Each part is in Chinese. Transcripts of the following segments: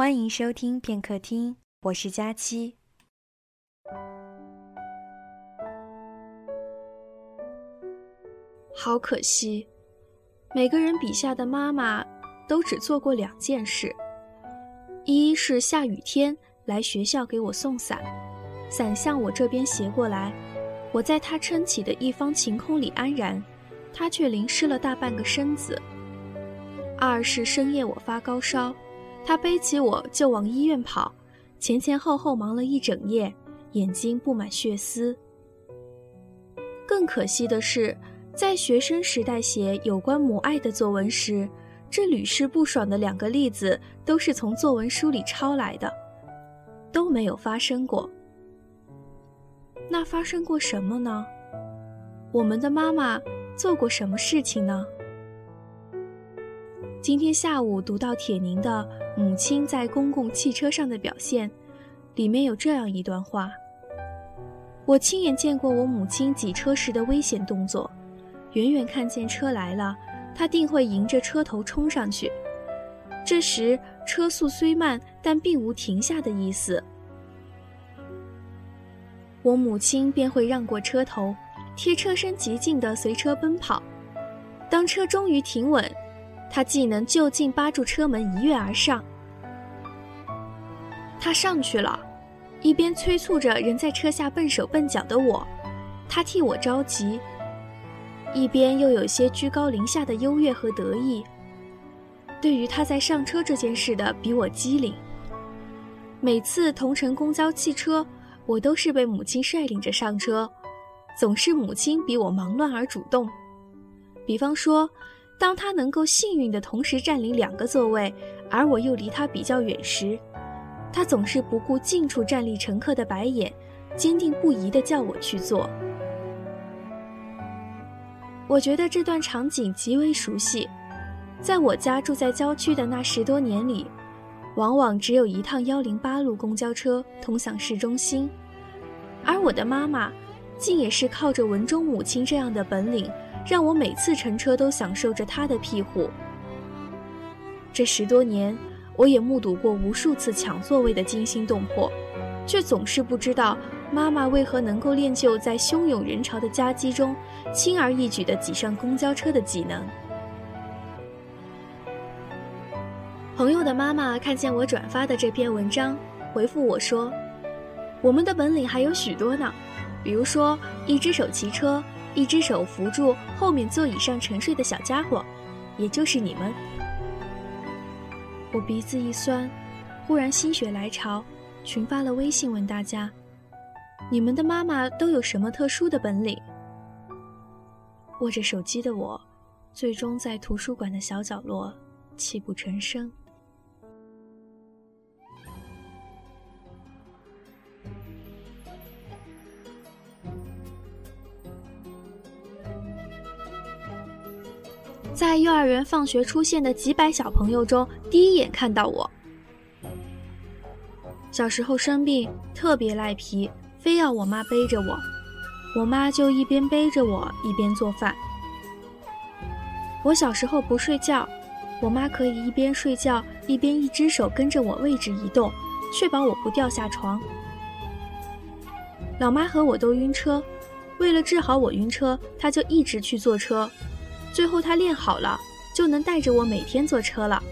欢迎收听片刻听，我是佳期。好可惜，每个人笔下的妈妈都只做过两件事：一是下雨天来学校给我送伞，伞向我这边斜过来，我在他撑起的一方晴空里安然，他却淋湿了大半个身子；二是深夜我发高烧。他背起我就往医院跑，前前后后忙了一整夜，眼睛布满血丝。更可惜的是，在学生时代写有关母爱的作文时，这屡试不爽的两个例子都是从作文书里抄来的，都没有发生过。那发生过什么呢？我们的妈妈做过什么事情呢？今天下午读到铁凝的《母亲在公共汽车上的表现》，里面有这样一段话：我亲眼见过我母亲挤车时的危险动作，远远看见车来了，她定会迎着车头冲上去。这时车速虽慢，但并无停下的意思。我母亲便会让过车头，贴车身极近的随车奔跑。当车终于停稳。他既能就近扒住车门一跃而上，他上去了，一边催促着仍在车下笨手笨脚的我，他替我着急，一边又有些居高临下的优越和得意。对于他在上车这件事的比我机灵，每次同乘公交汽车，我都是被母亲率领着上车，总是母亲比我忙乱而主动。比方说。当他能够幸运的同时占领两个座位，而我又离他比较远时，他总是不顾近处站立乘客的白眼，坚定不移的叫我去坐。我觉得这段场景极为熟悉，在我家住在郊区的那十多年里，往往只有一趟幺零八路公交车通向市中心，而我的妈妈，竟也是靠着文中母亲这样的本领。让我每次乘车都享受着他的庇护。这十多年，我也目睹过无数次抢座位的惊心动魄，却总是不知道妈妈为何能够练就在汹涌人潮的夹击中，轻而易举地挤上公交车的技能。朋友的妈妈看见我转发的这篇文章，回复我说：“我们的本领还有许多呢，比如说一只手骑车。”一只手扶住后面座椅上沉睡的小家伙，也就是你们。我鼻子一酸，忽然心血来潮，群发了微信问大家：你们的妈妈都有什么特殊的本领？握着手机的我，最终在图书馆的小角落泣不成声。在幼儿园放学出现的几百小朋友中，第一眼看到我。小时候生病，特别赖皮，非要我妈背着我，我妈就一边背着我一边做饭。我小时候不睡觉，我妈可以一边睡觉一边一只手跟着我位置移动，确保我不掉下床。老妈和我都晕车，为了治好我晕车，她就一直去坐车。最后他练好了，就能带着我每天坐车了。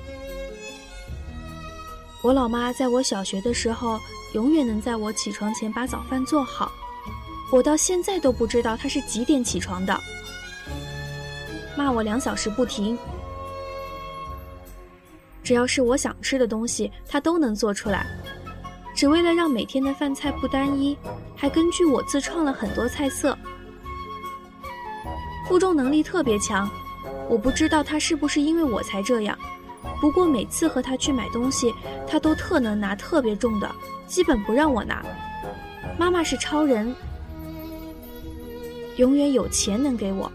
我老妈在我小学的时候，永远能在我起床前把早饭做好。我到现在都不知道她是几点起床的，骂我两小时不停。只要是我想吃的东西，她都能做出来。只为了让每天的饭菜不单一，还根据我自创了很多菜色。负重能力特别强，我不知道他是不是因为我才这样。不过每次和他去买东西，他都特能拿特别重的，基本不让我拿。妈妈是超人，永远有钱能给我。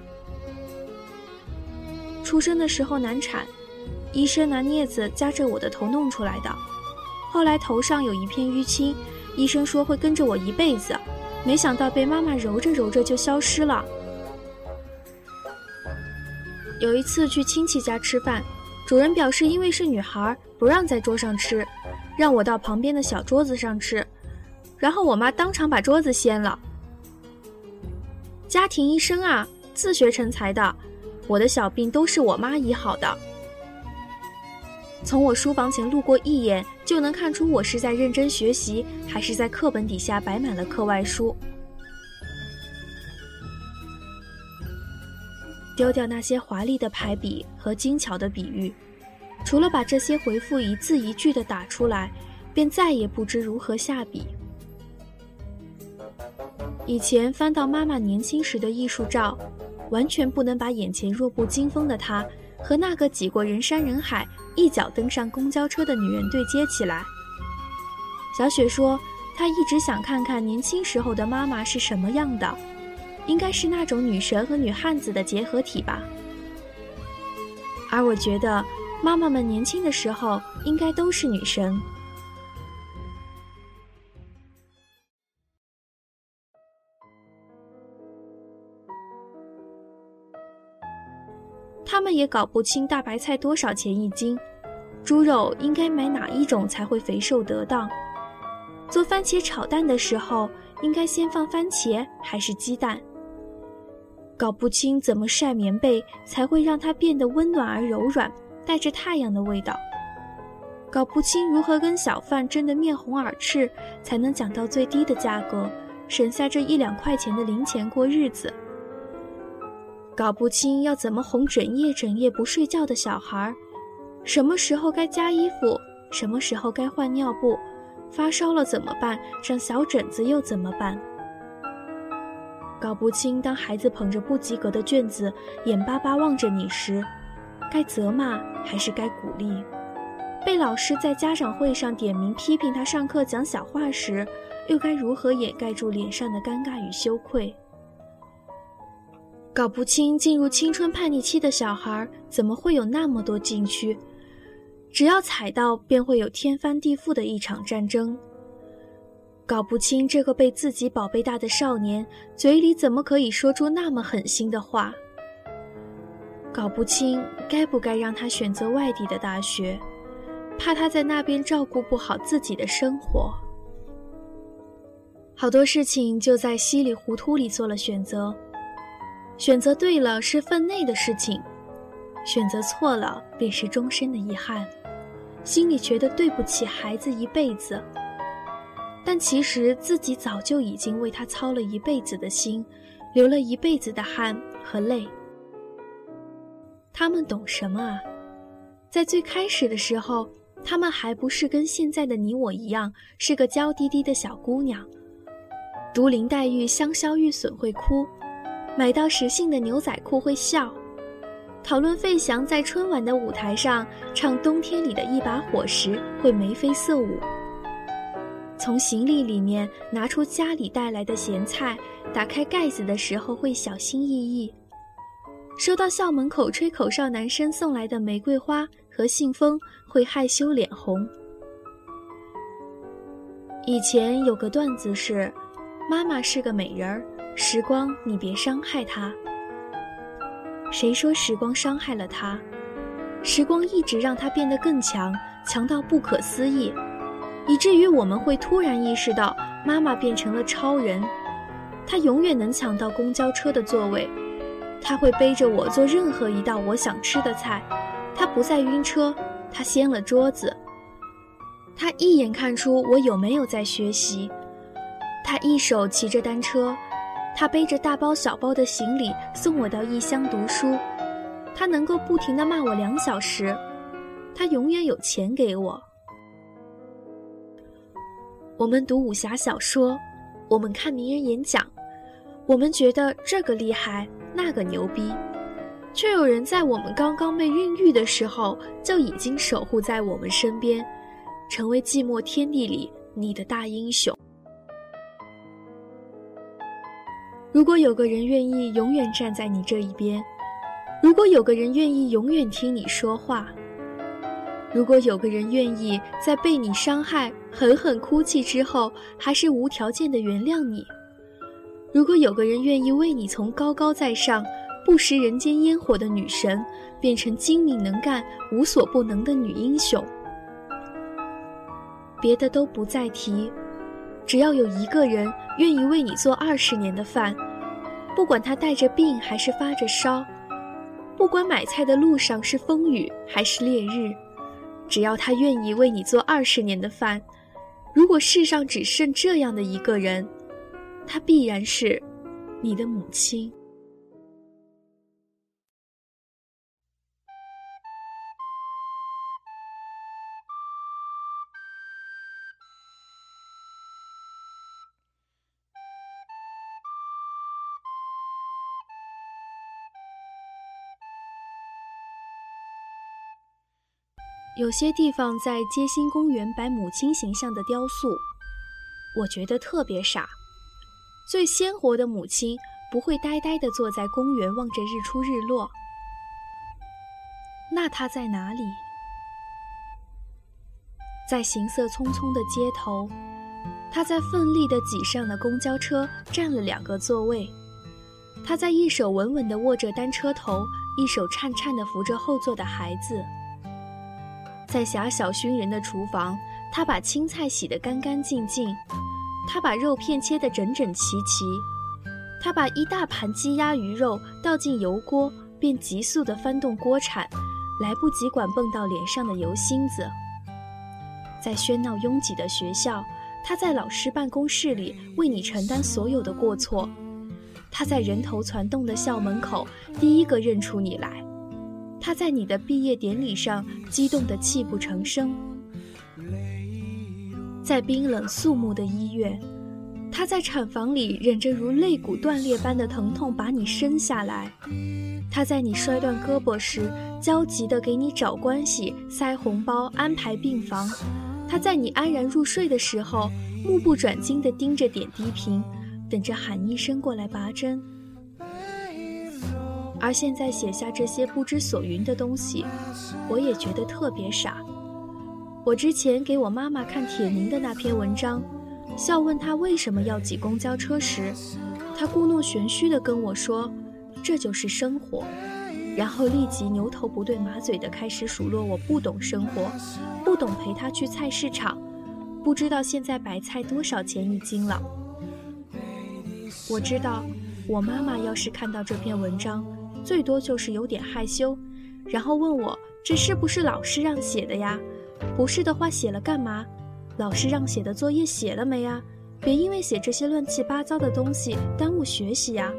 出生的时候难产，医生拿镊子夹着我的头弄出来的。后来头上有一片淤青，医生说会跟着我一辈子，没想到被妈妈揉着揉着就消失了。有一次去亲戚家吃饭，主人表示因为是女孩不让在桌上吃，让我到旁边的小桌子上吃，然后我妈当场把桌子掀了。家庭医生啊，自学成才的，我的小病都是我妈医好的。从我书房前路过一眼，就能看出我是在认真学习，还是在课本底下摆满了课外书。丢掉那些华丽的排比和精巧的比喻，除了把这些回复一字一句的打出来，便再也不知如何下笔。以前翻到妈妈年轻时的艺术照，完全不能把眼前弱不禁风的她和那个挤过人山人海、一脚登上公交车的女人对接起来。小雪说，她一直想看看年轻时候的妈妈是什么样的。应该是那种女神和女汉子的结合体吧，而我觉得妈妈们年轻的时候应该都是女神。他们也搞不清大白菜多少钱一斤，猪肉应该买哪一种才会肥瘦得当，做番茄炒蛋的时候应该先放番茄还是鸡蛋。搞不清怎么晒棉被才会让它变得温暖而柔软，带着太阳的味道。搞不清如何跟小贩争得面红耳赤，才能讲到最低的价格，省下这一两块钱的零钱过日子。搞不清要怎么哄整夜整夜不睡觉的小孩，什么时候该加衣服，什么时候该换尿布，发烧了怎么办？长小疹子又怎么办？搞不清，当孩子捧着不及格的卷子，眼巴巴望着你时，该责骂还是该鼓励？被老师在家长会上点名批评他上课讲小话时，又该如何掩盖住脸上的尴尬与羞愧？搞不清，进入青春叛逆期的小孩怎么会有那么多禁区？只要踩到，便会有天翻地覆的一场战争。搞不清这个被自己宝贝大的少年嘴里怎么可以说出那么狠心的话。搞不清该不该让他选择外地的大学，怕他在那边照顾不好自己的生活。好多事情就在稀里糊涂里做了选择，选择对了是分内的事情，选择错了便是终身的遗憾，心里觉得对不起孩子一辈子。但其实自己早就已经为他操了一辈子的心，流了一辈子的汗和泪。他们懂什么啊？在最开始的时候，他们还不是跟现在的你我一样，是个娇滴滴的小姑娘。读林黛玉香消玉损会哭，买到时信的牛仔裤会笑，讨论费翔在春晚的舞台上唱《冬天里的一把火》时会眉飞色舞。从行李里面拿出家里带来的咸菜，打开盖子的时候会小心翼翼。收到校门口吹口哨男生送来的玫瑰花和信封，会害羞脸红。以前有个段子是：妈妈是个美人儿，时光你别伤害她。谁说时光伤害了她？时光一直让她变得更强，强到不可思议。以至于我们会突然意识到，妈妈变成了超人，她永远能抢到公交车的座位，她会背着我做任何一道我想吃的菜，她不再晕车，她掀了桌子，她一眼看出我有没有在学习，她一手骑着单车，她背着大包小包的行李送我到异乡读书，她能够不停地骂我两小时，她永远有钱给我。我们读武侠小说，我们看名人演讲，我们觉得这个厉害，那个牛逼，却有人在我们刚刚被孕育的时候就已经守护在我们身边，成为寂寞天地里你的大英雄。如果有个人愿意永远站在你这一边，如果有个人愿意永远听你说话。如果有个人愿意在被你伤害、狠狠哭泣之后，还是无条件的原谅你；如果有个人愿意为你从高高在上、不食人间烟火的女神，变成精明能干、无所不能的女英雄；别的都不再提，只要有一个人愿意为你做二十年的饭，不管他带着病还是发着烧，不管买菜的路上是风雨还是烈日，只要他愿意为你做二十年的饭，如果世上只剩这样的一个人，他必然是你的母亲。有些地方在街心公园摆母亲形象的雕塑，我觉得特别傻。最鲜活的母亲不会呆呆地坐在公园望着日出日落，那她在哪里？在行色匆匆的街头，她在奋力地挤上了公交车，占了两个座位。她在一手稳稳地握着单车头，一手颤颤地扶着后座的孩子。在狭小熏人的厨房，他把青菜洗得干干净净，他把肉片切得整整齐齐，他把一大盘鸡鸭鱼肉倒进油锅，便急速地翻动锅铲，来不及管蹦到脸上的油星子。在喧闹拥挤的学校，他在老师办公室里为你承担所有的过错，他在人头攒动的校门口第一个认出你来。他在你的毕业典礼上激动得泣不成声，在冰冷肃穆的医院，他在产房里忍着如肋骨断裂般的疼痛把你生下来，他在你摔断胳膊时焦急地给你找关系、塞红包、安排病房，他在你安然入睡的时候目不转睛地盯着点滴瓶，等着喊医生过来拔针。而现在写下这些不知所云的东西，我也觉得特别傻。我之前给我妈妈看铁凝的那篇文章，笑问她为什么要挤公交车时，她故弄玄虚地跟我说：“这就是生活。”然后立即牛头不对马嘴地开始数落我不懂生活，不懂陪她去菜市场，不知道现在白菜多少钱一斤了。我知道，我妈妈要是看到这篇文章，最多就是有点害羞，然后问我这是不是老师让写的呀？不是的话写了干嘛？老师让写的作业写了没呀？别因为写这些乱七八糟的东西耽误学习呀。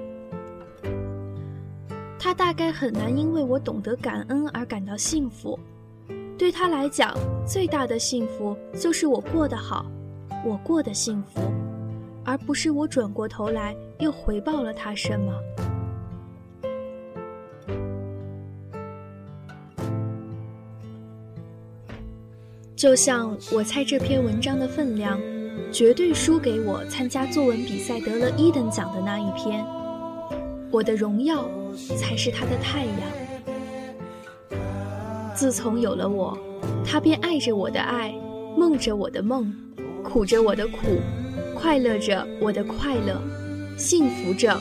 他大概很难因为我懂得感恩而感到幸福，对他来讲，最大的幸福就是我过得好，我过得幸福，而不是我转过头来又回报了他什么。就像我猜这篇文章的分量，绝对输给我参加作文比赛得了一等奖的那一篇。我的荣耀才是他的太阳。自从有了我，他便爱着我的爱，梦着我的梦，苦着我的苦，快乐着我的快乐，幸福着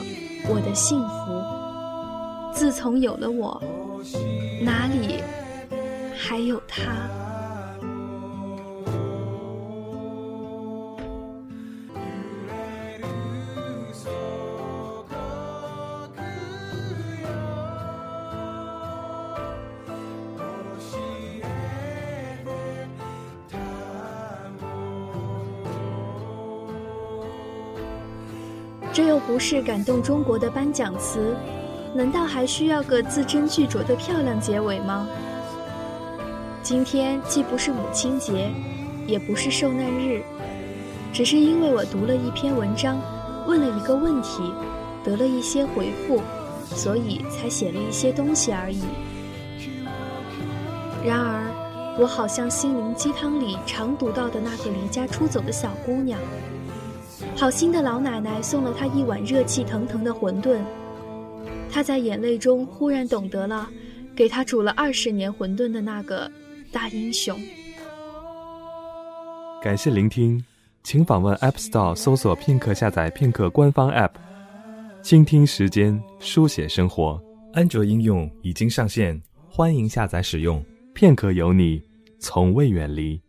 我的幸福。自从有了我，哪里还有他？这又不是感动中国的颁奖词，难道还需要个字斟句酌的漂亮结尾吗？今天既不是母亲节，也不是受难日，只是因为我读了一篇文章，问了一个问题，得了一些回复，所以才写了一些东西而已。然而，我好像心灵鸡汤里常读到的那个离家出走的小姑娘。好心的老奶奶送了他一碗热气腾腾的馄饨，他在眼泪中忽然懂得了，给他煮了二十年馄饨的那个大英雄。感谢聆听，请访问 App Store 搜索片刻下载片刻官方 App，倾听时间，书写生活。安卓应用已经上线，欢迎下载使用。片刻有你，从未远离。